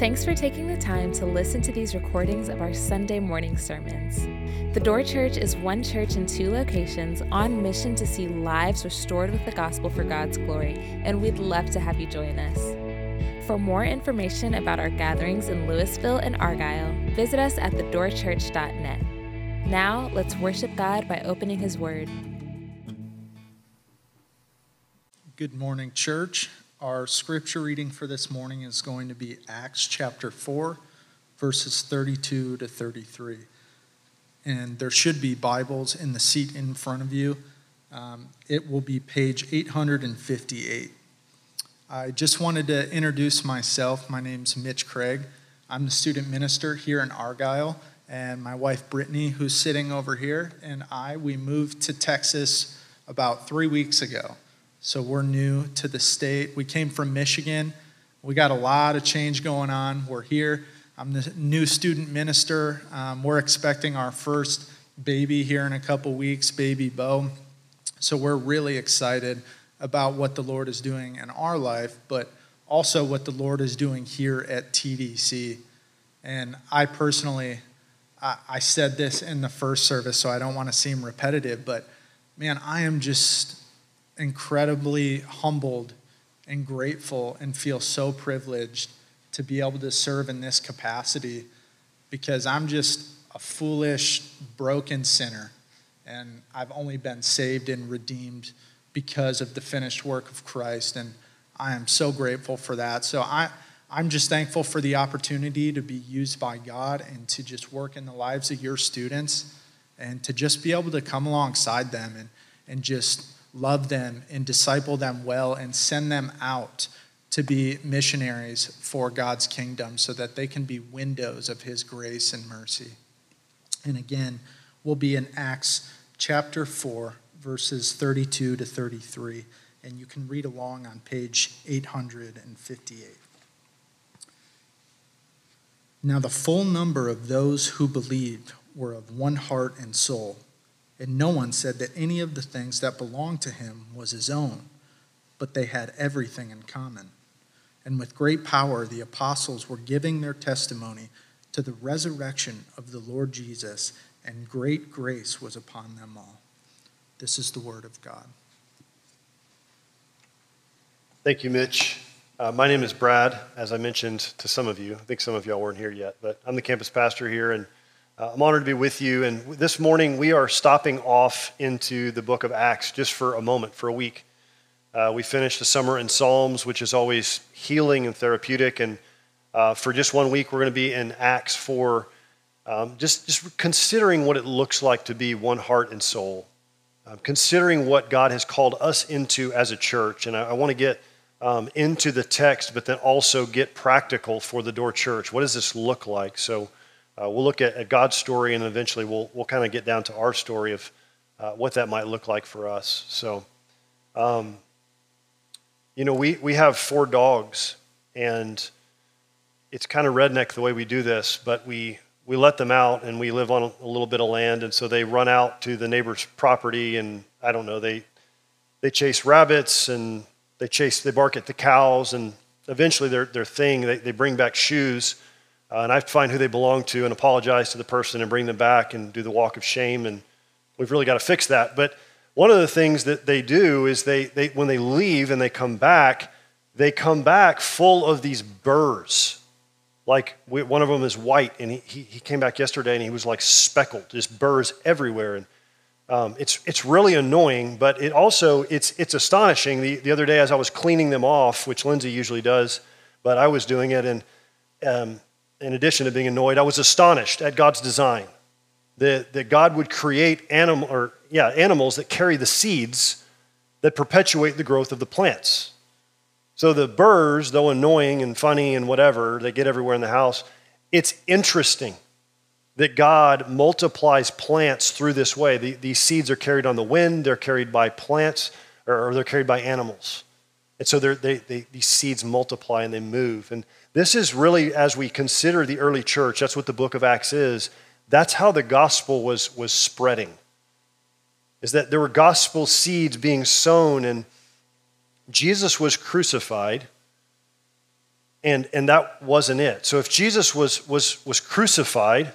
Thanks for taking the time to listen to these recordings of our Sunday morning sermons. The Door Church is one church in two locations on mission to see lives restored with the gospel for God's glory, and we'd love to have you join us. For more information about our gatherings in Lewisville and Argyle, visit us at thedoorchurch.net. Now, let's worship God by opening His Word. Good morning, church. Our scripture reading for this morning is going to be Acts chapter 4, verses 32 to 33. And there should be Bibles in the seat in front of you. Um, it will be page 858. I just wanted to introduce myself. My name's Mitch Craig. I'm the student minister here in Argyle, and my wife Brittany, who's sitting over here, and I, we moved to Texas about three weeks ago. So we're new to the state. We came from Michigan. We got a lot of change going on. We're here. I'm the new student minister. Um, we're expecting our first baby here in a couple weeks, baby Bo. So we're really excited about what the Lord is doing in our life, but also what the Lord is doing here at TDC. And I personally, I, I said this in the first service, so I don't want to seem repetitive, but man, I am just incredibly humbled and grateful and feel so privileged to be able to serve in this capacity because I'm just a foolish, broken sinner. And I've only been saved and redeemed because of the finished work of Christ. And I am so grateful for that. So I, I'm just thankful for the opportunity to be used by God and to just work in the lives of your students and to just be able to come alongside them and, and just love them and disciple them well and send them out to be missionaries for God's kingdom so that they can be windows of his grace and mercy. And again, we'll be in Acts chapter 4, verses 32 to 33. And you can read along on page 858. Now, the full number of those who believed were of one heart and soul and no one said that any of the things that belonged to him was his own, but they had everything in common. And with great power, the apostles were giving their testimony to the resurrection of the Lord Jesus, and great grace was upon them all. This is the word of God. Thank you, Mitch. Uh, my name is Brad, as I mentioned to some of you. I think some of y'all weren't here yet, but I'm the campus pastor here, and uh, I'm honored to be with you. And this morning, we are stopping off into the book of Acts just for a moment, for a week. Uh, we finished the summer in Psalms, which is always healing and therapeutic. And uh, for just one week, we're going to be in Acts for um, just, just considering what it looks like to be one heart and soul, um, considering what God has called us into as a church. And I, I want to get um, into the text, but then also get practical for the door church. What does this look like? So, uh, we'll look at, at, God's story and eventually we'll, we'll kind of get down to our story of uh, what that might look like for us. So, um, you know, we, we have four dogs and it's kind of redneck the way we do this, but we, we let them out and we live on a, little bit of land. And so they run out to the neighbor's property and I don't know, they, they chase rabbits and they chase, they bark at the cows and eventually their, their thing, they, they bring back shoes uh, and I find who they belong to and apologize to the person and bring them back and do the walk of shame. And we've really got to fix that. But one of the things that they do is they, they when they leave and they come back, they come back full of these burrs. Like we, one of them is white, and he, he, he, came back yesterday and he was like speckled, just burrs everywhere. And um, it's, it's really annoying, but it also, it's, it's astonishing. The, the other day as I was cleaning them off, which Lindsay usually does, but I was doing it, and um, in addition to being annoyed, I was astonished at God's design. That, that God would create animal, or, yeah, animals that carry the seeds that perpetuate the growth of the plants. So the burrs, though annoying and funny and whatever, they get everywhere in the house, it's interesting that God multiplies plants through this way. The, these seeds are carried on the wind, they're carried by plants, or, or they're carried by animals. And so they, they, these seeds multiply and they move. And this is really, as we consider the early church, that's what the book of Acts is, that's how the gospel was, was spreading. Is that there were gospel seeds being sown, and Jesus was crucified. and, and that wasn't it. So if Jesus was, was, was crucified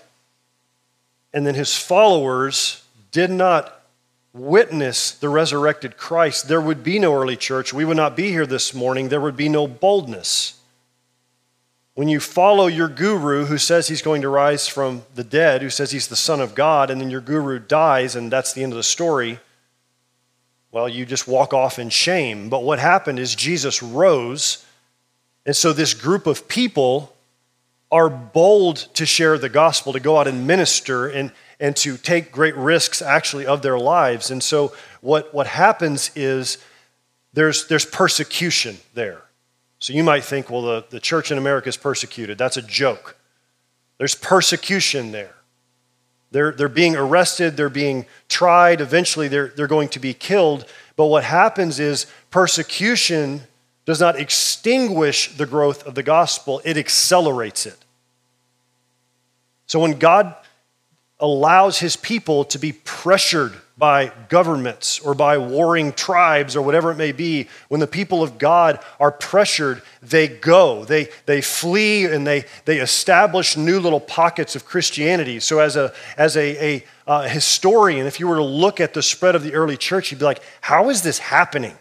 and then his followers did not witness the resurrected Christ, there would be no early church. We would not be here this morning. There would be no boldness. When you follow your guru who says he's going to rise from the dead, who says he's the Son of God, and then your guru dies and that's the end of the story, well, you just walk off in shame. But what happened is Jesus rose, and so this group of people are bold to share the gospel, to go out and minister and, and to take great risks actually of their lives. And so what, what happens is there's, there's persecution there. So you might think, well, the, the church in America is persecuted. That's a joke. There's persecution there. They're, they're being arrested, they're being tried, eventually they're, they're going to be killed. But what happens is persecution does not extinguish the growth of the gospel, it accelerates it. So when God allows his people to be pressured by governments or by warring tribes or whatever it may be, when the people of God are pressured, they go. They, they flee and they, they establish new little pockets of Christianity. So, as a, as a, a uh, historian, if you were to look at the spread of the early church, you'd be like, how is this happening?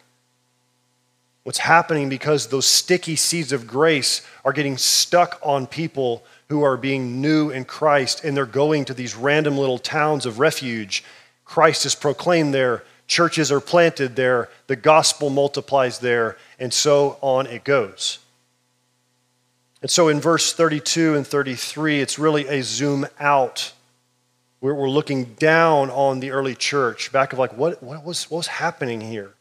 What's happening because those sticky seeds of grace are getting stuck on people who are being new in Christ and they're going to these random little towns of refuge Christ is proclaimed there, churches are planted there, the gospel multiplies there, and so on it goes. And so in verse 32 and 33, it's really a zoom out. We're, we're looking down on the early church, back of like, what, what, was, what was happening here?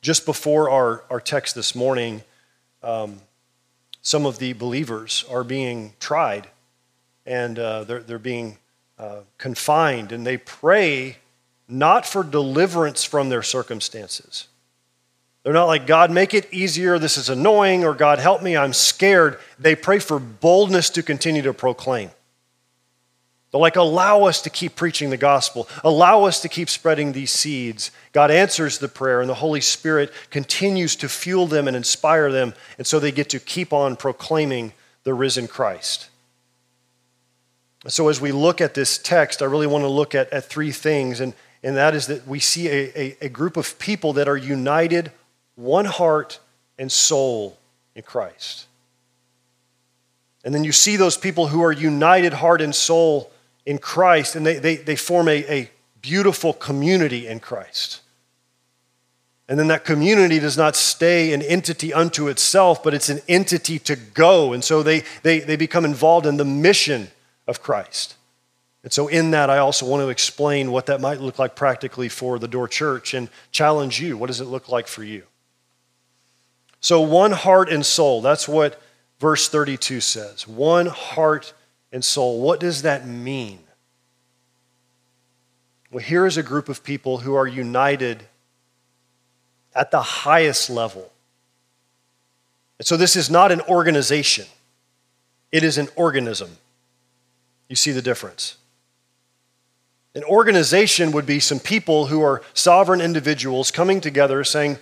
Just before our, our text this morning, um, some of the believers are being tried and uh, they're, they're being uh, confined, and they pray not for deliverance from their circumstances. They're not like, God, make it easier, this is annoying, or God, help me, I'm scared. They pray for boldness to continue to proclaim. They're like, allow us to keep preaching the gospel, allow us to keep spreading these seeds. God answers the prayer, and the Holy Spirit continues to fuel them and inspire them, and so they get to keep on proclaiming the risen Christ. So, as we look at this text, I really want to look at, at three things, and, and that is that we see a, a, a group of people that are united, one heart and soul in Christ. And then you see those people who are united heart and soul in Christ, and they, they, they form a, a beautiful community in Christ. And then that community does not stay an entity unto itself, but it's an entity to go. And so they, they, they become involved in the mission of Christ. And so, in that, I also want to explain what that might look like practically for the Door Church and challenge you. What does it look like for you? So, one heart and soul, that's what verse 32 says. One heart and soul. What does that mean? Well, here is a group of people who are united at the highest level. And so, this is not an organization, it is an organism. You see the difference. An organization would be some people who are sovereign individuals coming together saying,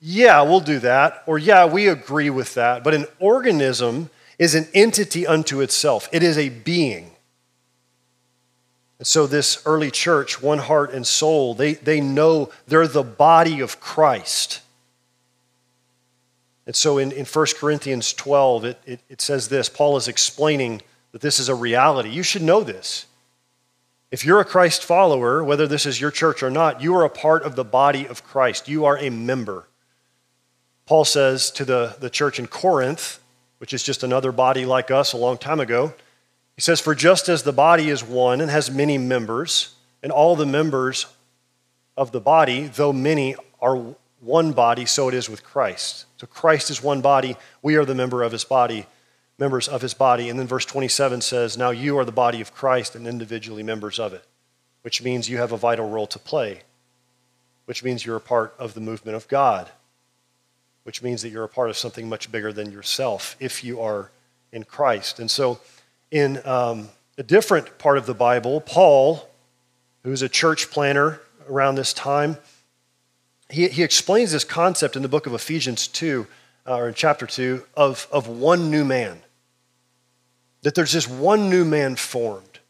Yeah, we'll do that, or Yeah, we agree with that. But an organism is an entity unto itself, it is a being. And so, this early church, one heart and soul, they, they know they're the body of Christ. And so, in, in 1 Corinthians 12, it, it, it says this Paul is explaining that this is a reality. You should know this. If you're a Christ follower, whether this is your church or not, you are a part of the body of Christ. You are a member. Paul says to the, the church in Corinth, which is just another body like us a long time ago, he says, For just as the body is one and has many members, and all the members of the body, though many, are one body, so it is with Christ. So Christ is one body, we are the member of his body members of his body. And then verse 27 says, Now you are the body of Christ and individually members of it, which means you have a vital role to play, which means you're a part of the movement of God, which means that you're a part of something much bigger than yourself if you are in Christ. And so, in um, a different part of the Bible, Paul, who's a church planner around this time, he, he explains this concept in the book of Ephesians 2 uh, or in chapter 2, of, of one new man. That there's just one new man formed.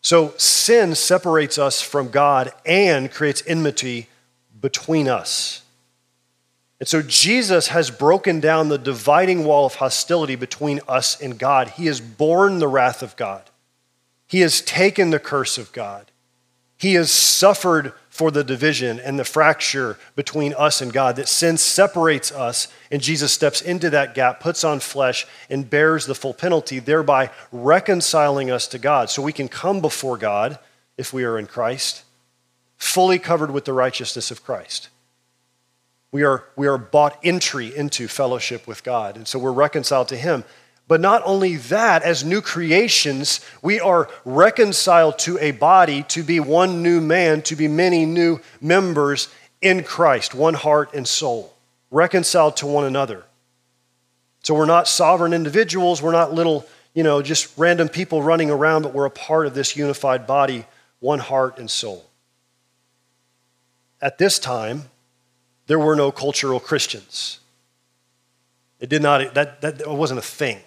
So sin separates us from God and creates enmity between us. And so Jesus has broken down the dividing wall of hostility between us and God. He has borne the wrath of God. He has taken the curse of God. He has suffered for the division and the fracture between us and God, that sin separates us, and Jesus steps into that gap, puts on flesh, and bears the full penalty, thereby reconciling us to God. So we can come before God, if we are in Christ, fully covered with the righteousness of Christ. We are, we are bought entry into fellowship with God, and so we're reconciled to Him. But not only that, as new creations, we are reconciled to a body to be one new man, to be many new members in Christ, one heart and soul, reconciled to one another. So we're not sovereign individuals, we're not little, you know, just random people running around, but we're a part of this unified body, one heart and soul. At this time, there were no cultural Christians. It did not, that, that wasn't a thing.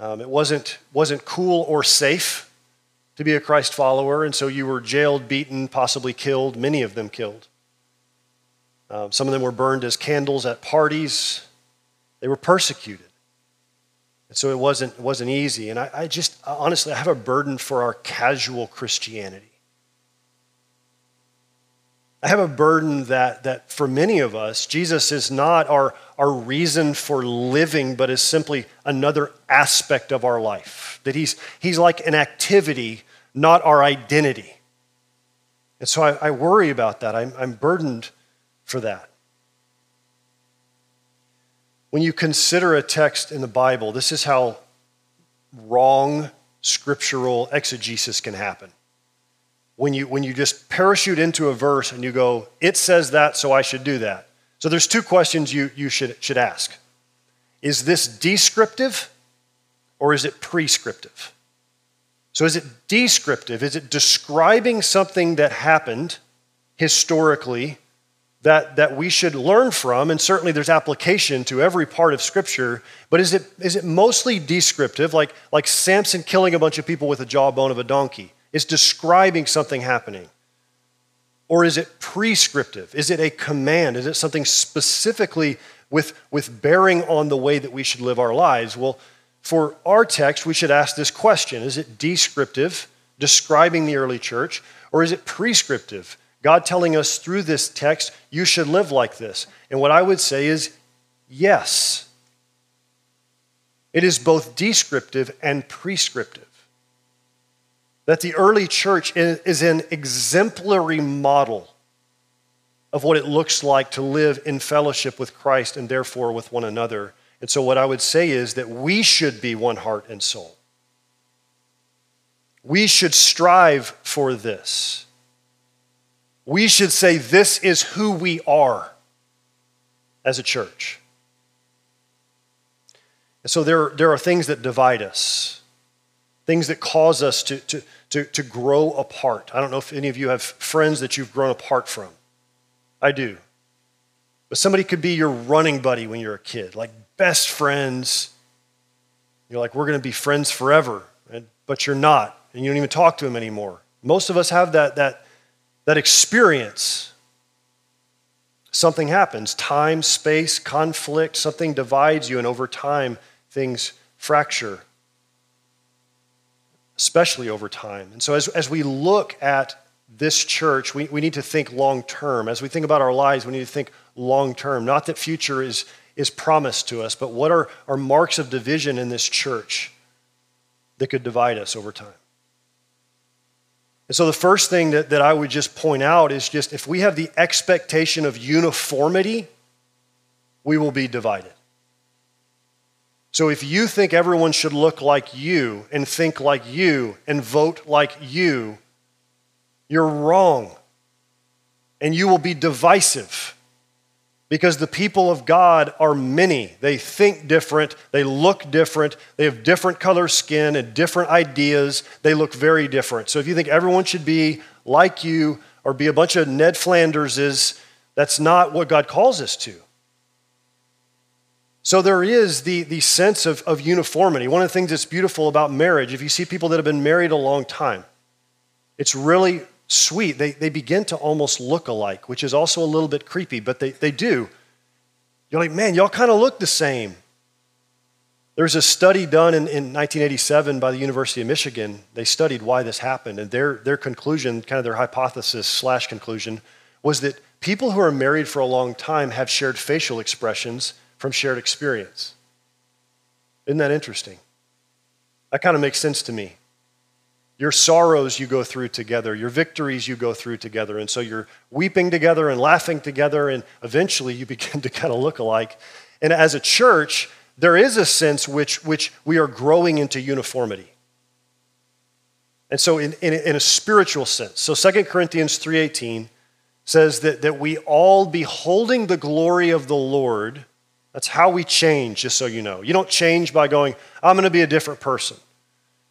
Um, it wasn't, wasn't cool or safe to be a Christ follower, and so you were jailed, beaten, possibly killed, many of them killed. Um, some of them were burned as candles at parties. They were persecuted. And so it wasn't, it wasn't easy. And I, I just, honestly, I have a burden for our casual Christianity. I have a burden that, that for many of us, Jesus is not our, our reason for living, but is simply another aspect of our life. That he's, he's like an activity, not our identity. And so I, I worry about that. I'm, I'm burdened for that. When you consider a text in the Bible, this is how wrong scriptural exegesis can happen when you, when you just parachute into a verse and you go, it says that, so I should do that. So there's two questions you, you should, should ask. Is this descriptive or is it prescriptive? So is it descriptive? Is it describing something that happened historically that, that we should learn from? And certainly there's application to every part of Scripture, but is it, is it mostly descriptive, like, like Samson killing a bunch of people with a jawbone of a donkey? Is describing something happening? Or is it prescriptive? Is it a command? Is it something specifically with, with bearing on the way that we should live our lives? Well, for our text, we should ask this question Is it descriptive, describing the early church, or is it prescriptive? God telling us through this text, you should live like this. And what I would say is yes. It is both descriptive and prescriptive that the early church is an exemplary model of what it looks like to live in fellowship with Christ and therefore with one another. And so, what I would say is that we should be one heart and soul. We should strive for this. We should say, This is who we are as a church. And so, there, there are things that divide us, things that cause us to, to, to, to grow apart. I don't know if any of you have friends that you've grown apart from. I do. But somebody could be your running buddy when you're a kid, like best friends. You're like, we're going to be friends forever, but you're not, and you don't even talk to them anymore. Most of us have that, that, that experience. Something happens time, space, conflict, something divides you, and over time, things fracture especially over time. And so, as, as we look at this church, we, we need to think long term. As we think about our lives, we need to think long term. Not that future is, is promised to us, but what are, are marks of division in this church that could divide us over time? And so, the first thing that, that I would just point out is just if we have the expectation of uniformity, we will be divided. So if you think everyone should look like you and think like you and vote like you, you're wrong. And you will be divisive because the people of God are many. They think different, they look different, they have different color skin and different ideas. They look very different. So if you think everyone should be like you or be a bunch of Ned Flanderses, that's not what God calls us to. So there is the, the sense of, of uniformity. One of the things that's beautiful about marriage, if you see people that have been married a long time, it's really sweet. They, they begin to almost look alike, which is also a little bit creepy, but they, they do. You're like, man, y'all kind of look the same. There's a study done in, in 1987 by the University of Michigan. They studied why this happened, and their, their conclusion, kind of their hypothesis slash conclusion, was that people who are married for a long time have shared facial expressions from shared experience. Isn't that interesting? That kind of makes sense to me. Your sorrows you go through together, your victories you go through together. And so you're weeping together and laughing together, and eventually you begin to kind of look alike. And as a church, there is a sense which, which we are growing into uniformity. And so in, in, in a spiritual sense. So 2 Corinthians 3.18 says that, that we all beholding the glory of the Lord that's how we change, just so you know. You don't change by going, I'm going to be a different person.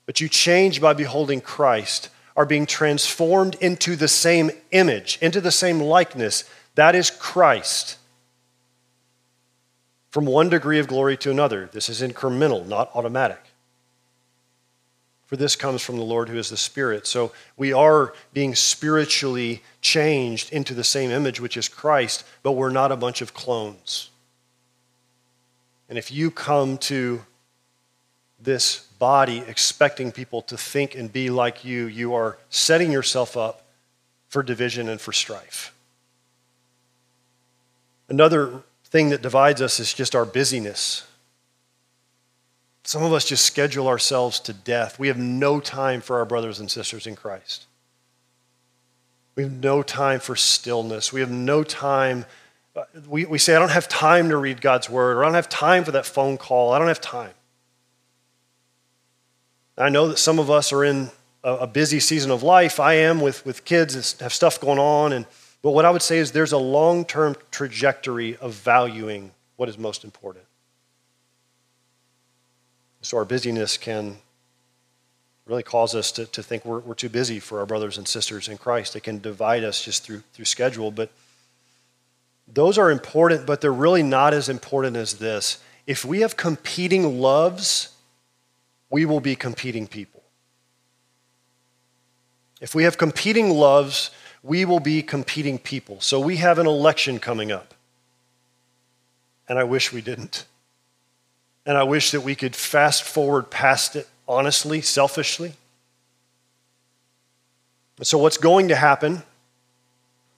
But you change by beholding Christ, are being transformed into the same image, into the same likeness. That is Christ. From one degree of glory to another. This is incremental, not automatic. For this comes from the Lord who is the Spirit. So we are being spiritually changed into the same image, which is Christ, but we're not a bunch of clones. And if you come to this body expecting people to think and be like you, you are setting yourself up for division and for strife. Another thing that divides us is just our busyness. Some of us just schedule ourselves to death. We have no time for our brothers and sisters in Christ. We have no time for stillness. We have no time we, we say, I don't have time to read God's word, or I don't have time for that phone call. I don't have time. I know that some of us are in a, a busy season of life. I am with, with kids have stuff going on. And, but what I would say is there's a long term trajectory of valuing what is most important. So our busyness can really cause us to, to think we're, we're too busy for our brothers and sisters in Christ. It can divide us just through, through schedule. But those are important, but they're really not as important as this. If we have competing loves, we will be competing people. If we have competing loves, we will be competing people. So we have an election coming up. And I wish we didn't. And I wish that we could fast forward past it honestly, selfishly. So, what's going to happen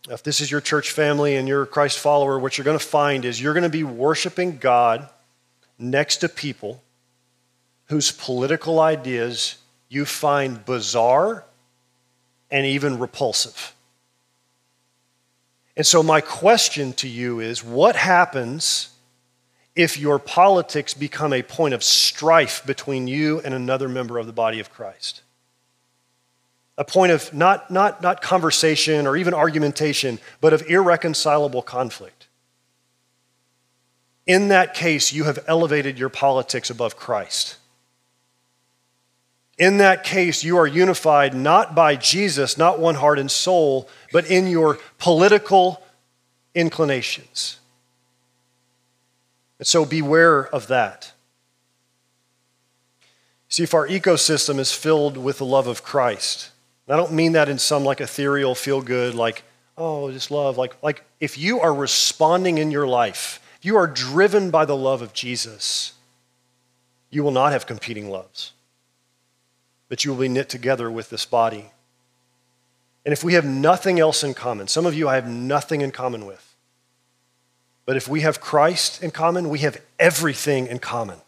if this is your church family and you're a Christ follower, what you're going to find is you're going to be worshiping God next to people whose political ideas you find bizarre and even repulsive. And so, my question to you is what happens if your politics become a point of strife between you and another member of the body of Christ? A point of not, not, not conversation or even argumentation, but of irreconcilable conflict. In that case, you have elevated your politics above Christ. In that case, you are unified not by Jesus, not one heart and soul, but in your political inclinations. And so beware of that. See, if our ecosystem is filled with the love of Christ, I don't mean that in some like ethereal feel good, like, oh, just love. Like, like if you are responding in your life, if you are driven by the love of Jesus, you will not have competing loves, but you will be knit together with this body. And if we have nothing else in common, some of you I have nothing in common with, but if we have Christ in common, we have everything in common.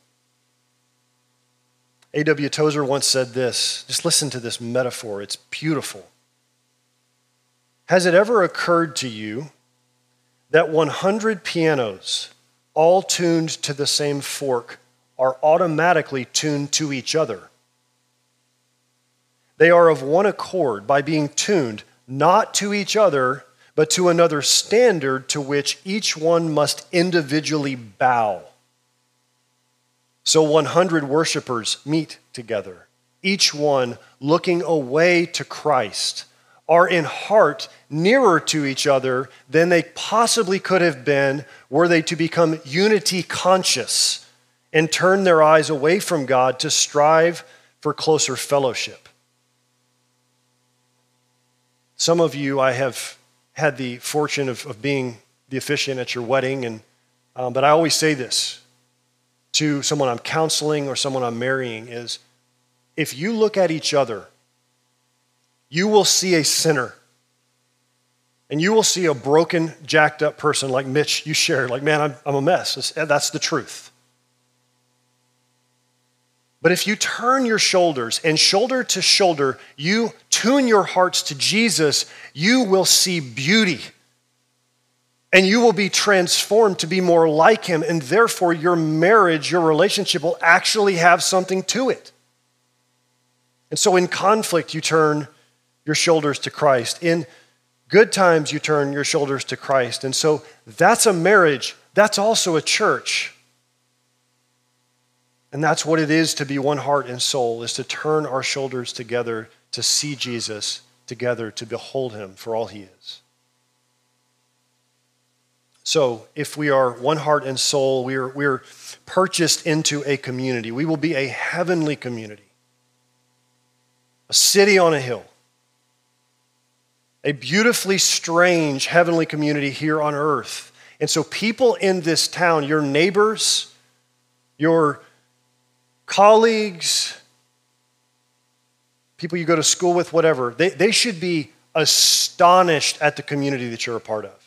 A.W. Tozer once said this. Just listen to this metaphor, it's beautiful. Has it ever occurred to you that 100 pianos, all tuned to the same fork, are automatically tuned to each other? They are of one accord by being tuned not to each other, but to another standard to which each one must individually bow. So 100 worshipers meet together, each one looking away to Christ, are in heart nearer to each other than they possibly could have been were they to become unity conscious and turn their eyes away from God to strive for closer fellowship. Some of you, I have had the fortune of, of being the officiant at your wedding, and, um, but I always say this to someone I'm counseling or someone I'm marrying is if you look at each other, you will see a sinner. And you will see a broken, jacked up person like Mitch, you shared, like, man, I'm, I'm a mess. Eh, that's the truth. But if you turn your shoulders and shoulder to shoulder, you tune your hearts to Jesus, you will see beauty. And you will be transformed to be more like him. And therefore, your marriage, your relationship will actually have something to it. And so, in conflict, you turn your shoulders to Christ. In good times, you turn your shoulders to Christ. And so, that's a marriage. That's also a church. And that's what it is to be one heart and soul, is to turn our shoulders together to see Jesus together, to behold him for all he is. So, if we are one heart and soul, we are, we are purchased into a community. We will be a heavenly community a city on a hill, a beautifully strange heavenly community here on earth. And so, people in this town, your neighbors, your colleagues, people you go to school with, whatever, they, they should be astonished at the community that you're a part of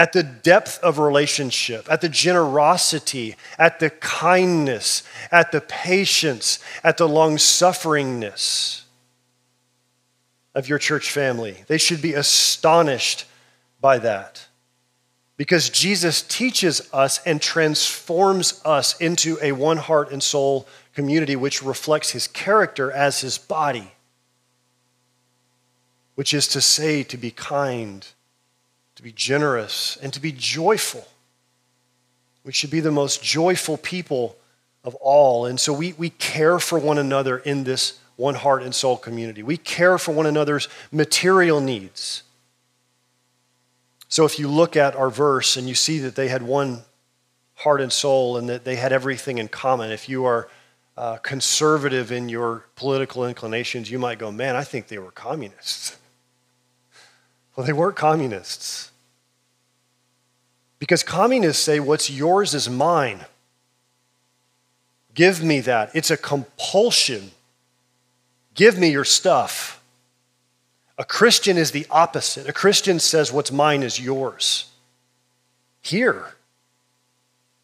at the depth of relationship, at the generosity, at the kindness, at the patience, at the long sufferingness of your church family. They should be astonished by that because Jesus teaches us and transforms us into a one heart and soul community which reflects his character as his body, which is to say, to be kind to be generous, and to be joyful. We should be the most joyful people of all. And so we, we care for one another in this one heart and soul community. We care for one another's material needs. So if you look at our verse and you see that they had one heart and soul and that they had everything in common, if you are uh, conservative in your political inclinations, you might go, man, I think they were communists. Well, they weren't communists. Because communists say, what's yours is mine. Give me that. It's a compulsion. Give me your stuff. A Christian is the opposite. A Christian says, what's mine is yours. Here,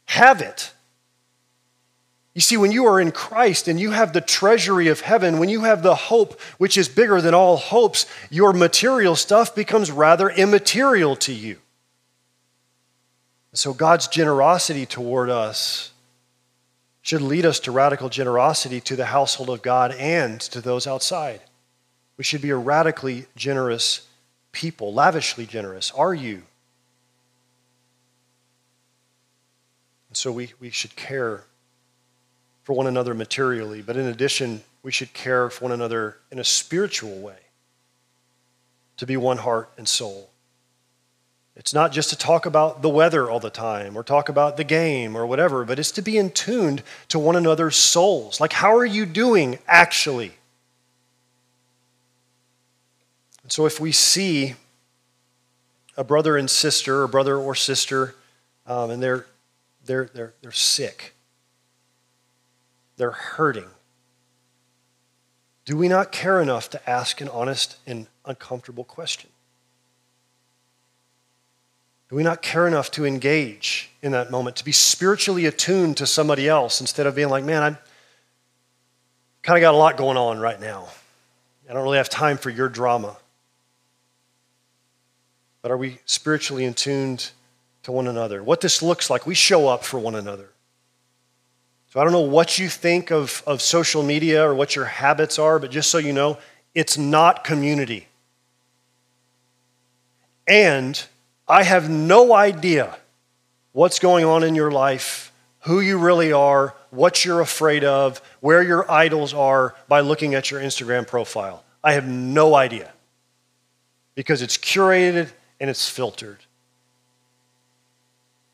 have it. You see, when you are in Christ and you have the treasury of heaven, when you have the hope which is bigger than all hopes, your material stuff becomes rather immaterial to you. So God's generosity toward us should lead us to radical generosity to the household of God and to those outside. We should be a radically generous people, lavishly generous. Are you? And so we, we should care for one another materially, but in addition, we should care for one another in a spiritual way, to be one heart and soul. It's not just to talk about the weather all the time or talk about the game or whatever, but it's to be in tuned to one another's souls. Like, how are you doing actually? And so, if we see a brother and sister, or brother or sister, um, and they're, they're, they're, they're sick, they're hurting, do we not care enough to ask an honest and uncomfortable question? Do we not care enough to engage in that moment, to be spiritually attuned to somebody else instead of being like, man, I kind of got a lot going on right now. I don't really have time for your drama. But are we spiritually attuned to one another? What this looks like, we show up for one another. So I don't know what you think of, of social media or what your habits are, but just so you know, it's not community. And I have no idea what's going on in your life, who you really are, what you're afraid of, where your idols are by looking at your Instagram profile. I have no idea. because it's curated and it's filtered.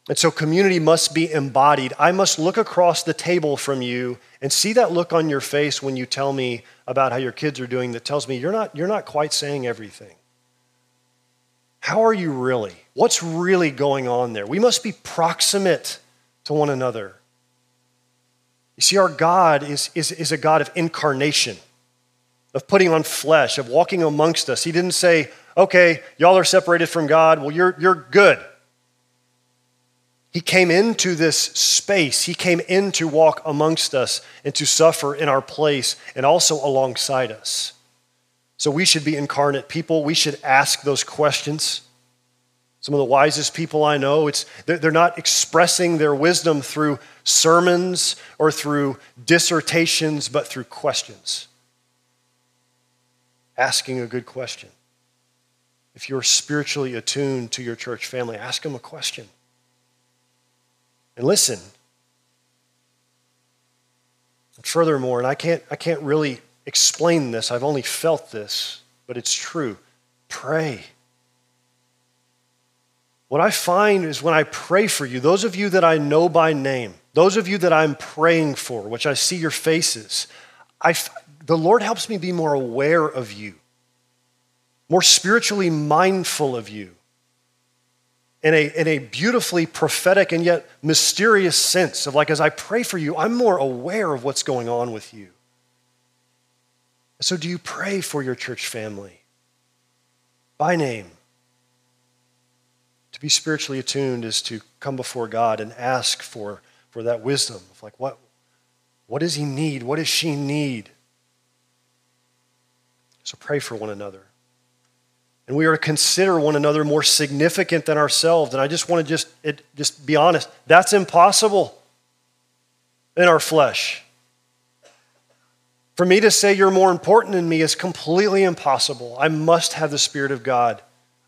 And so community must be embodied. I must look across the table from you and see that look on your face when you tell me about how your kids are doing that tells me you're not, you're not quite saying everything. How are you really? What's really going on there? We must be proximate to one another. You see, our God is, is, is a God of incarnation, of putting on flesh, of walking amongst us. He didn't say, okay, y'all are separated from God. Well, you're, you're good. He came into this space. He came in to walk amongst us and to suffer in our place and also alongside us. So we should be incarnate people. We should ask those questions. Some of the wisest people I know, it's, they're not expressing their wisdom through sermons or through dissertations, but through questions. Asking a good question. If you're spiritually attuned to your church family, ask them a question. And listen. Furthermore, and I can't, I can't really explain this, I've only felt this, but it's true. Pray. What I find is when I pray for you, those of you that I know by name, those of you that I'm praying for, which I see your faces, I, the Lord helps me be more aware of you, more spiritually mindful of you in a, in a beautifully prophetic and yet mysterious sense of like, as I pray for you, I'm more aware of what's going on with you. So, do you pray for your church family by name? To be spiritually attuned is to come before God and ask for, for that wisdom of like, what, what does he need? What does she need? So, pray for one another. And we are to consider one another more significant than ourselves. And I just want to just, it, just be honest. That's impossible in our flesh. For me to say you're more important than me is completely impossible. I must have the Spirit of God.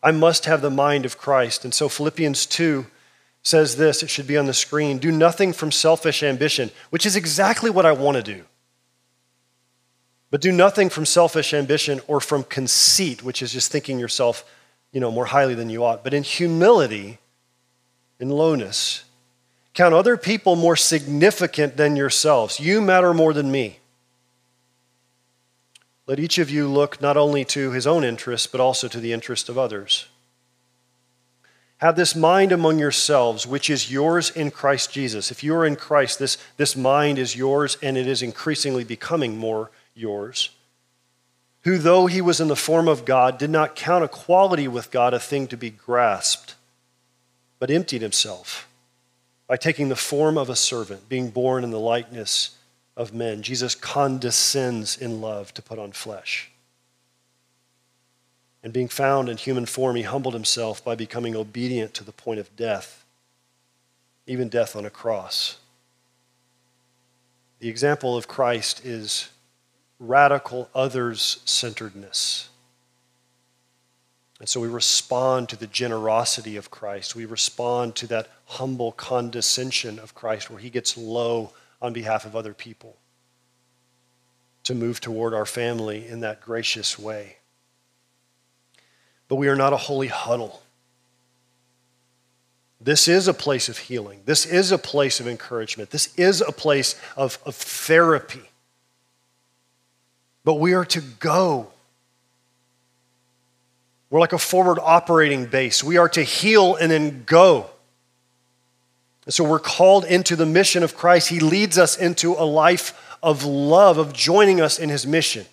I must have the mind of Christ. And so Philippians 2 says this, it should be on the screen do nothing from selfish ambition, which is exactly what I want to do. But do nothing from selfish ambition or from conceit, which is just thinking yourself, you know, more highly than you ought. But in humility, in lowness, count other people more significant than yourselves. You matter more than me. Let each of you look not only to his own interest, but also to the interest of others. Have this mind among yourselves, which is yours in Christ Jesus. If you are in Christ, this, this mind is yours and it is increasingly becoming more yours, who, though he was in the form of God, did not count equality with God a thing to be grasped, but emptied himself by taking the form of a servant, being born in the likeness of men. Jesus condescends in love to put on flesh. And being found in human form, he humbled himself by becoming obedient to the point of death, even death on a cross. The example of Christ is radical others centeredness. And so we respond to the generosity of Christ. We respond to that humble condescension of Christ where he gets low on behalf of other people to move toward our family in that gracious way. But we are not a holy huddle. This is a place of healing. This is a place of encouragement. This is a place of, of therapy. But we are to go. We're like a forward operating base. We are to heal and then go. And so we're called into the mission of Christ. He leads us into a life of love, of joining us in his mission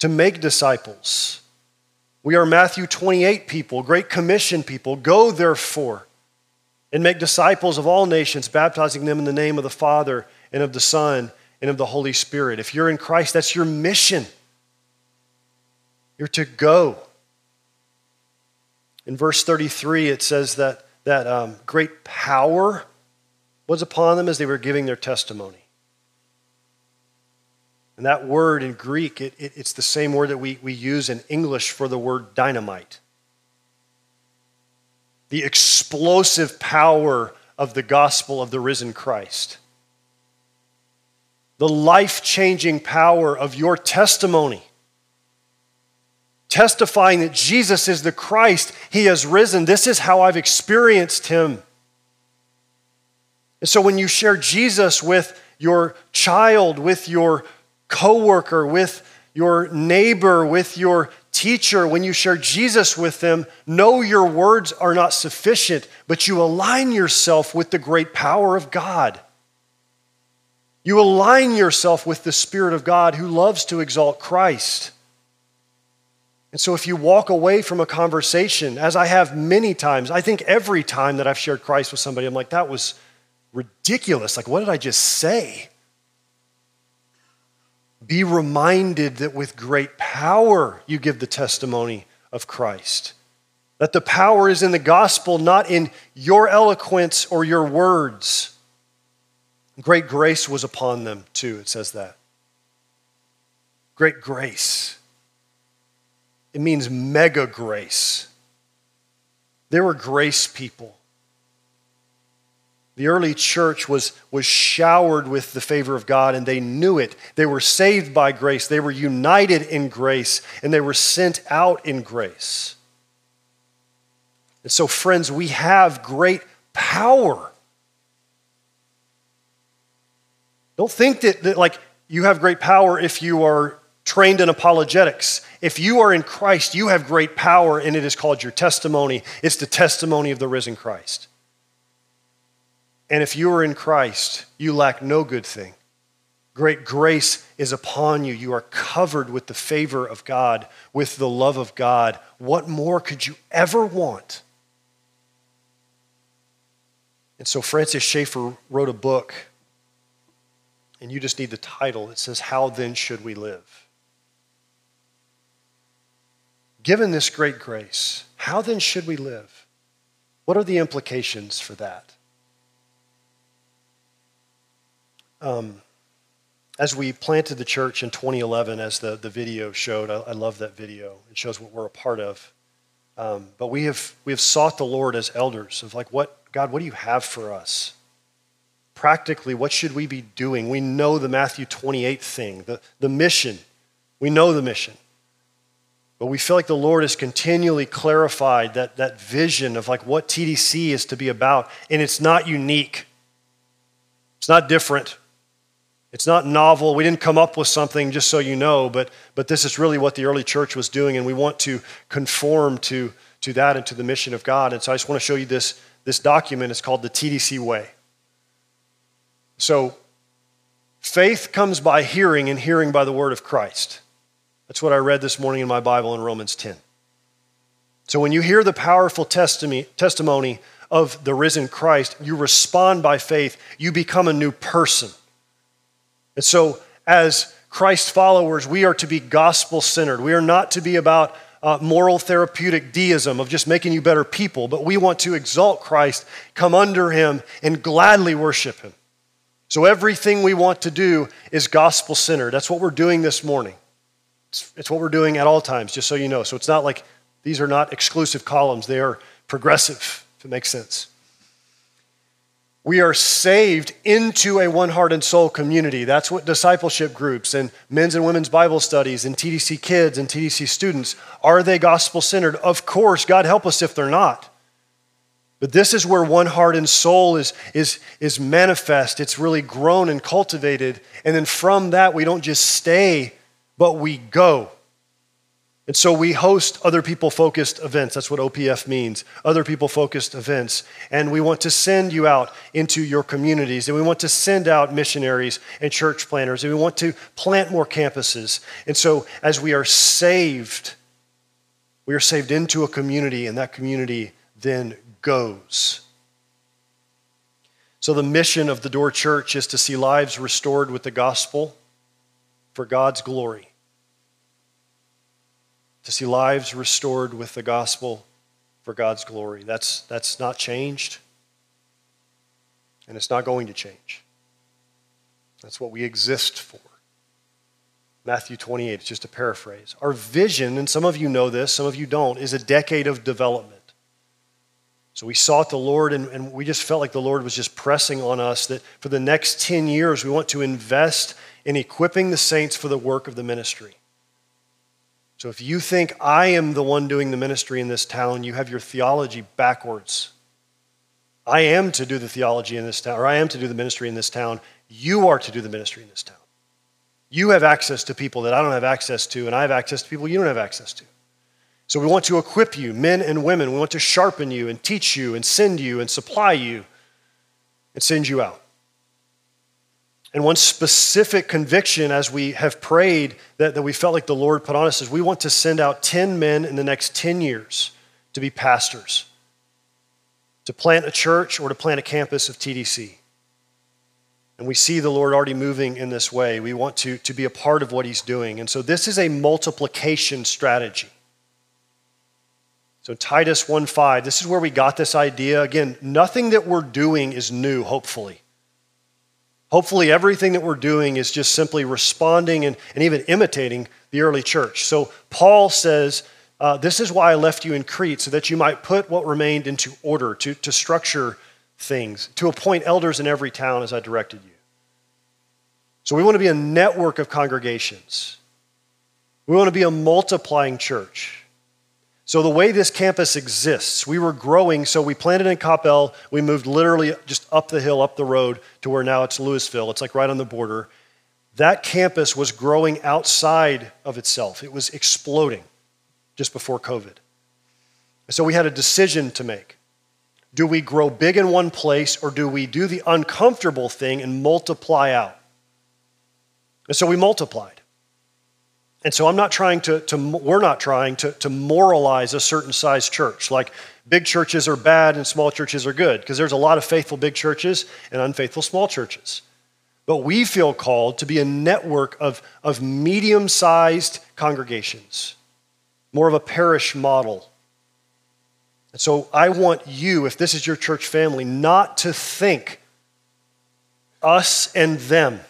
to make disciples. We are Matthew 28 people, Great Commission people. Go therefore and make disciples of all nations, baptizing them in the name of the Father and of the Son and of the Holy Spirit. If you're in Christ, that's your mission. You're to go. In verse 33, it says that, that um, great power was upon them as they were giving their testimony. And that word in Greek, it, it, it's the same word that we, we use in English for the word dynamite. The explosive power of the gospel of the risen Christ the life changing power of your testimony testifying that Jesus is the Christ. He has risen. This is how I've experienced him. And so when you share Jesus with your child, with your coworker, with your neighbor, with your teacher, when you share Jesus with them, know your words are not sufficient, but you align yourself with the great power of God. You align yourself with the Spirit of God who loves to exalt Christ. And so, if you walk away from a conversation, as I have many times, I think every time that I've shared Christ with somebody, I'm like, that was ridiculous. Like, what did I just say? Be reminded that with great power you give the testimony of Christ. That the power is in the gospel, not in your eloquence or your words. Great grace was upon them, too, it says that. Great grace. It means mega grace. They were grace people. The early church was, was showered with the favor of God, and they knew it. They were saved by grace, they were united in grace, and they were sent out in grace. And so, friends, we have great power. Don't think that, that like you have great power if you are trained in apologetics. If you are in Christ, you have great power, and it is called your testimony. It's the testimony of the risen Christ. And if you are in Christ, you lack no good thing. Great grace is upon you. You are covered with the favor of God, with the love of God. What more could you ever want? And so Francis Schaeffer wrote a book, and you just need the title. It says, How Then Should We Live? Given this great grace, how then should we live? What are the implications for that? Um, as we planted the church in 2011, as the, the video showed, I, I love that video. It shows what we're a part of. Um, but we have, we have sought the Lord as elders of like, what, God, what do you have for us? Practically, what should we be doing? We know the Matthew 28 thing, the, the mission. We know the mission. But we feel like the Lord has continually clarified that, that vision of like what TDC is to be about. And it's not unique. It's not different. It's not novel. We didn't come up with something, just so you know, but, but this is really what the early church was doing, and we want to conform to, to that and to the mission of God. And so I just want to show you this, this document. It's called the TDC Way. So faith comes by hearing, and hearing by the word of Christ. That's what I read this morning in my Bible in Romans 10. So when you hear the powerful testimony, of the risen Christ, you respond by faith, you become a new person. And so, as Christ followers, we are to be gospel centered. We are not to be about uh, moral therapeutic deism of just making you better people, but we want to exalt Christ, come under him, and gladly worship him. So, everything we want to do is gospel centered. That's what we're doing this morning. It's, it's what we're doing at all times, just so you know. So, it's not like these are not exclusive columns, they are progressive, if it makes sense. We are saved into a one heart and soul community. That's what discipleship groups and men's and women's Bible studies and TDC kids and TDC students are they gospel centered? Of course, God help us if they're not. But this is where one heart and soul is, is, is manifest. It's really grown and cultivated. And then from that, we don't just stay, but we go. And so we host other people focused events. That's what OPF means other people focused events. And we want to send you out into your communities. And we want to send out missionaries and church planters. And we want to plant more campuses. And so as we are saved, we are saved into a community, and that community then goes. So the mission of the Door Church is to see lives restored with the gospel for God's glory to see lives restored with the gospel for God's glory. That's, that's not changed, and it's not going to change. That's what we exist for. Matthew 28, it's just a paraphrase. Our vision, and some of you know this, some of you don't, is a decade of development. So we sought the Lord, and, and we just felt like the Lord was just pressing on us that for the next 10 years, we want to invest in equipping the saints for the work of the ministry. So if you think I am the one doing the ministry in this town, you have your theology backwards. I am to do the theology in this town, or I am to do the ministry in this town. You are to do the ministry in this town. You have access to people that I don't have access to, and I have access to people you don't have access to. So we want to equip you, men and women. We want to sharpen you and teach you and send you and supply you and send you out. And one specific conviction as we have prayed that, that we felt like the Lord put on us is we want to send out 10 men in the next 10 years to be pastors, to plant a church or to plant a campus of TDC. And we see the Lord already moving in this way. We want to, to be a part of what He's doing. And so this is a multiplication strategy. So Titus 1:5, this is where we got this idea. Again, nothing that we're doing is new, hopefully. Hopefully, everything that we're doing is just simply responding and, and even imitating the early church. So, Paul says, uh, This is why I left you in Crete, so that you might put what remained into order, to, to structure things, to appoint elders in every town as I directed you. So, we want to be a network of congregations. We want to be a multiplying church. So, the way this campus exists, we were growing, so we planted in Coppell. We moved literally just up the hill, up the road to where now it's Lewisville. It's like right on the border. That campus was growing outside of itself, it was exploding just before COVID. So, we had a decision to make. Do we grow big in one place, or do we do the uncomfortable thing and multiply out? And so we multiplied. And so I'm not trying to, to we're not trying to, to moralize a certain size church. Like big churches are bad and small churches are good, because there's a lot of faithful big churches and unfaithful small churches. But we feel called to be a network of, of medium sized congregations, more of a parish model. And so I want you, if this is your church family, not to think us and them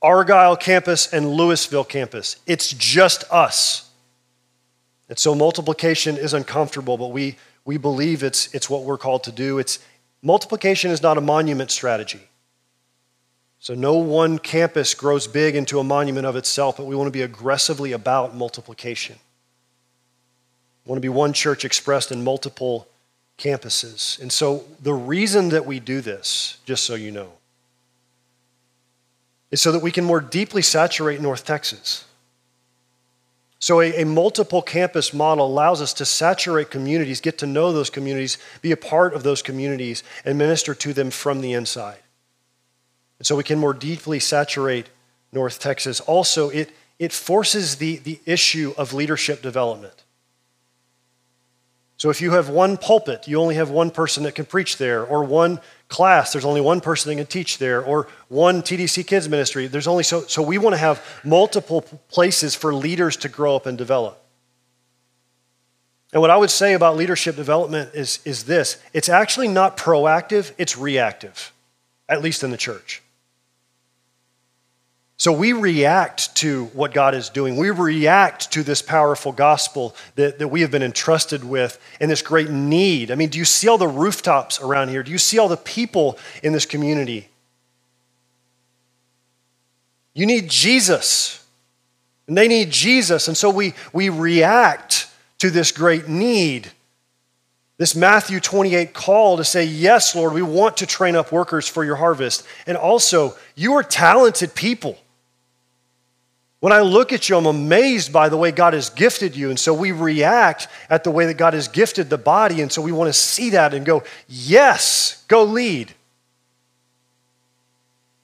Argyle campus and Lewisville campus. It's just us. And so multiplication is uncomfortable, but we, we believe it's, it's what we're called to do. It's, multiplication is not a monument strategy. So no one campus grows big into a monument of itself, but we want to be aggressively about multiplication. We want to be one church expressed in multiple campuses. And so the reason that we do this, just so you know, is so that we can more deeply saturate North Texas. So, a, a, multiple campus model allows us to saturate communities, get to know those communities, be a part of those communities, and minister to them from the inside. And so, we can more deeply saturate North Texas. Also, it, it forces the, the issue of leadership development. So, if you have one pulpit, you only have one person that can preach there, or one class, there's only one person that can teach there, or one TDC Kids ministry. There's only so, so we want to have multiple places for leaders to grow up and develop. And what I would say about leadership development is, is this it's actually not proactive, it's reactive, at least in the church. So we react to what God is doing. We react to this powerful gospel that, that we have been entrusted with and this great need. I mean, do you see all the rooftops around here? Do you see all the people in this community? You need Jesus, and they need Jesus. And so we, we react to this great need. This Matthew 28 call to say, Yes, Lord, we want to train up workers for your harvest. And also, you are talented people. When I look at you, I'm amazed by the way God has gifted you. And so we react at the way that God has gifted the body. And so we want to see that and go, yes, go lead.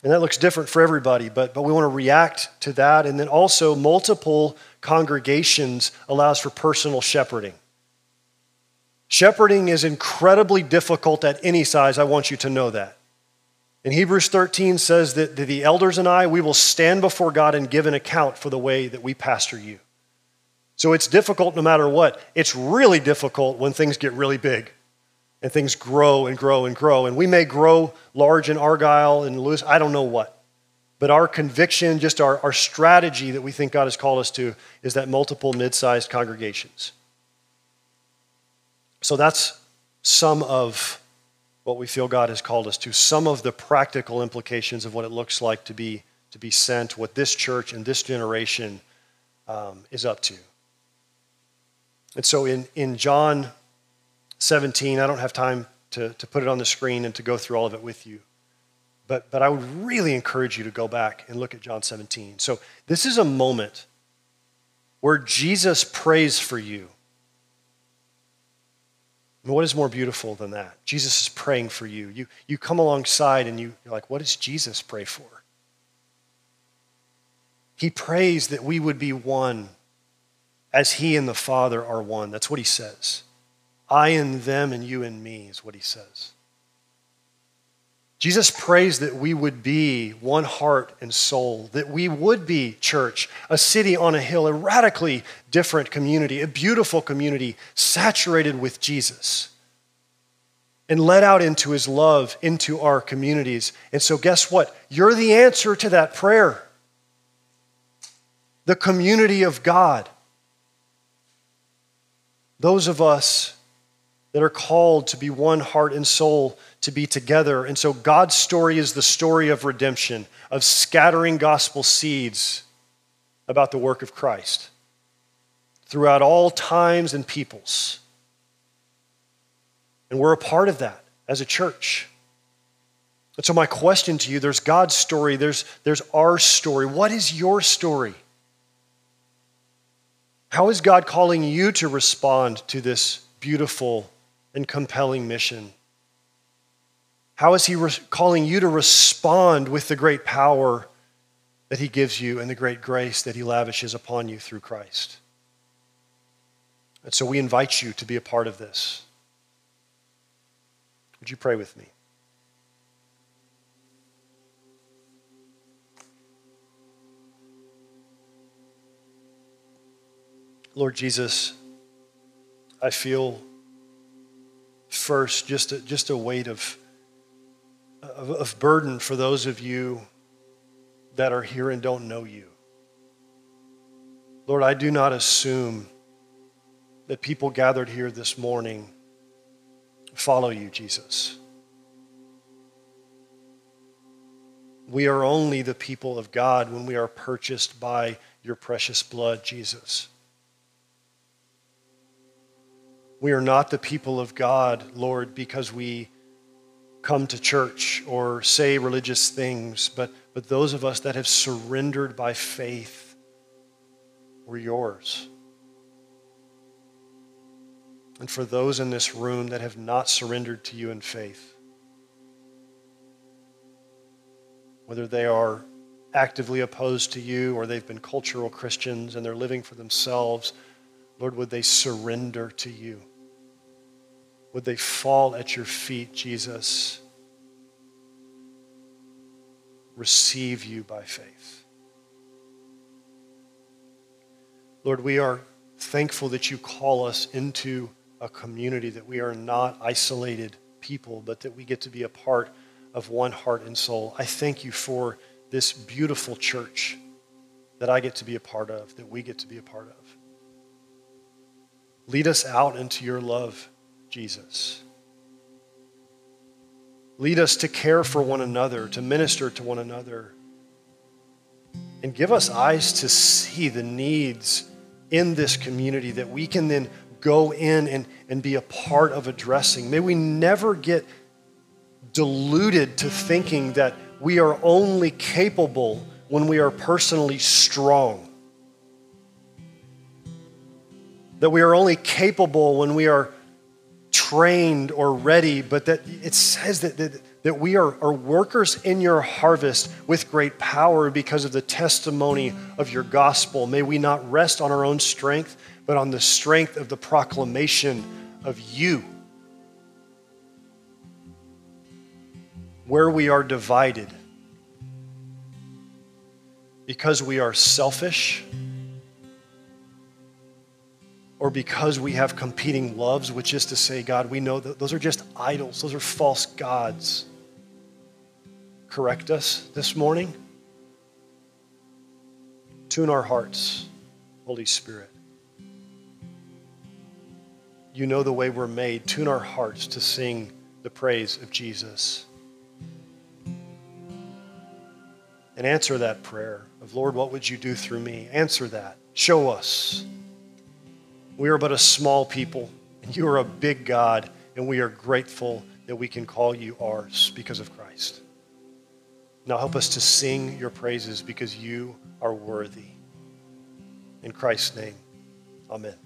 And that looks different for everybody, but, but we want to react to that. And then also, multiple congregations allows for personal shepherding. Shepherding is incredibly difficult at any size. I want you to know that. And Hebrews 13 says that the elders and I, we will stand before God and give an account for the way that we pastor you. So it's difficult no matter what. It's really difficult when things get really big and things grow and grow and grow. And we may grow large in Argyle and Lewis, I don't know what. But our conviction, just our, our strategy that we think God has called us to, is that multiple mid sized congregations. So that's some of what we feel God has called us to, some of the practical implications of what it looks like to be, to be sent, what this church and this generation um, is up to. And so in, in John 17, I don't have time to, to put it on the screen and to go through all of it with you. But, but I would really encourage you to go back and look at John 17. So this is a moment where Jesus prays for you. And what is more beautiful than that? Jesus is praying for you. You, you come alongside and you, you're like, what does Jesus pray for? He prays that we would be one as he and the Father are one. That's what he says. I and them and you and me is what he says. Jesus prays that we would be one heart and soul, that we would be, church, a city on a hill, a radically different community, a beautiful community saturated with Jesus and let out into his love into our communities. And so, guess what? You're the answer to that prayer. The community of God. Those of us that are called to be one heart and soul, to be together. And so God's story is the story of redemption, of scattering gospel seeds about the work of Christ throughout all times and peoples. And we're a part of that as a church. And so, my question to you there's God's story, there's, there's our story. What is your story? How is God calling you to respond to this beautiful and compelling mission? How is He re- calling you to respond with the great power that He gives you and the great grace that He lavishes upon you through Christ? And so we invite you to be a part of this. Would you pray with me? Lord Jesus, I feel first just a, just a weight of, of, of burden for those of you that are here and don't know you. Lord, I do not assume that people gathered here this morning follow you, Jesus. We are only the people of God when we are purchased by your precious blood, Jesus. We are not the people of God, Lord, because we come to church or say religious things, but, but those of us that have surrendered by faith, we're yours. And for those in this room that have not surrendered to you in faith, whether they are actively opposed to you or they've been cultural Christians and they're living for themselves, Lord, would they surrender to you? Would they fall at your feet, Jesus? Receive you by faith. Lord, we are thankful that you call us into a community, that we are not isolated people, but that we get to be a part of one heart and soul. I thank you for this beautiful church that I get to be a part of, that we get to be a part of. Lead us out into your love Jesus. Lead us to care for one another, to minister to one another. And give us eyes to see the needs in this community that we can then go in and, and be a part of addressing. May we never get deluded to thinking that we are only capable when we are personally strong. That we are only capable when we are trained or ready, but that it says that, that, that we are, are workers in your harvest with great power because of the testimony of your gospel. May we not rest on our own strength, but on the strength of the proclamation of you. Where we are divided because we are selfish or because we have competing loves, which is to say, God, we know that those are just idols, those are false gods. Correct us this morning. Tune our hearts, Holy Spirit. You know the way we're made. Tune our hearts to sing the praise of Jesus. And answer that prayer of, Lord, what would you do through me? Answer that. Show us. We are but a small people, and you are a big God, and we are grateful that we can call you ours because of Christ. Now help us to sing your praises because you are worthy. In Christ's name, amen.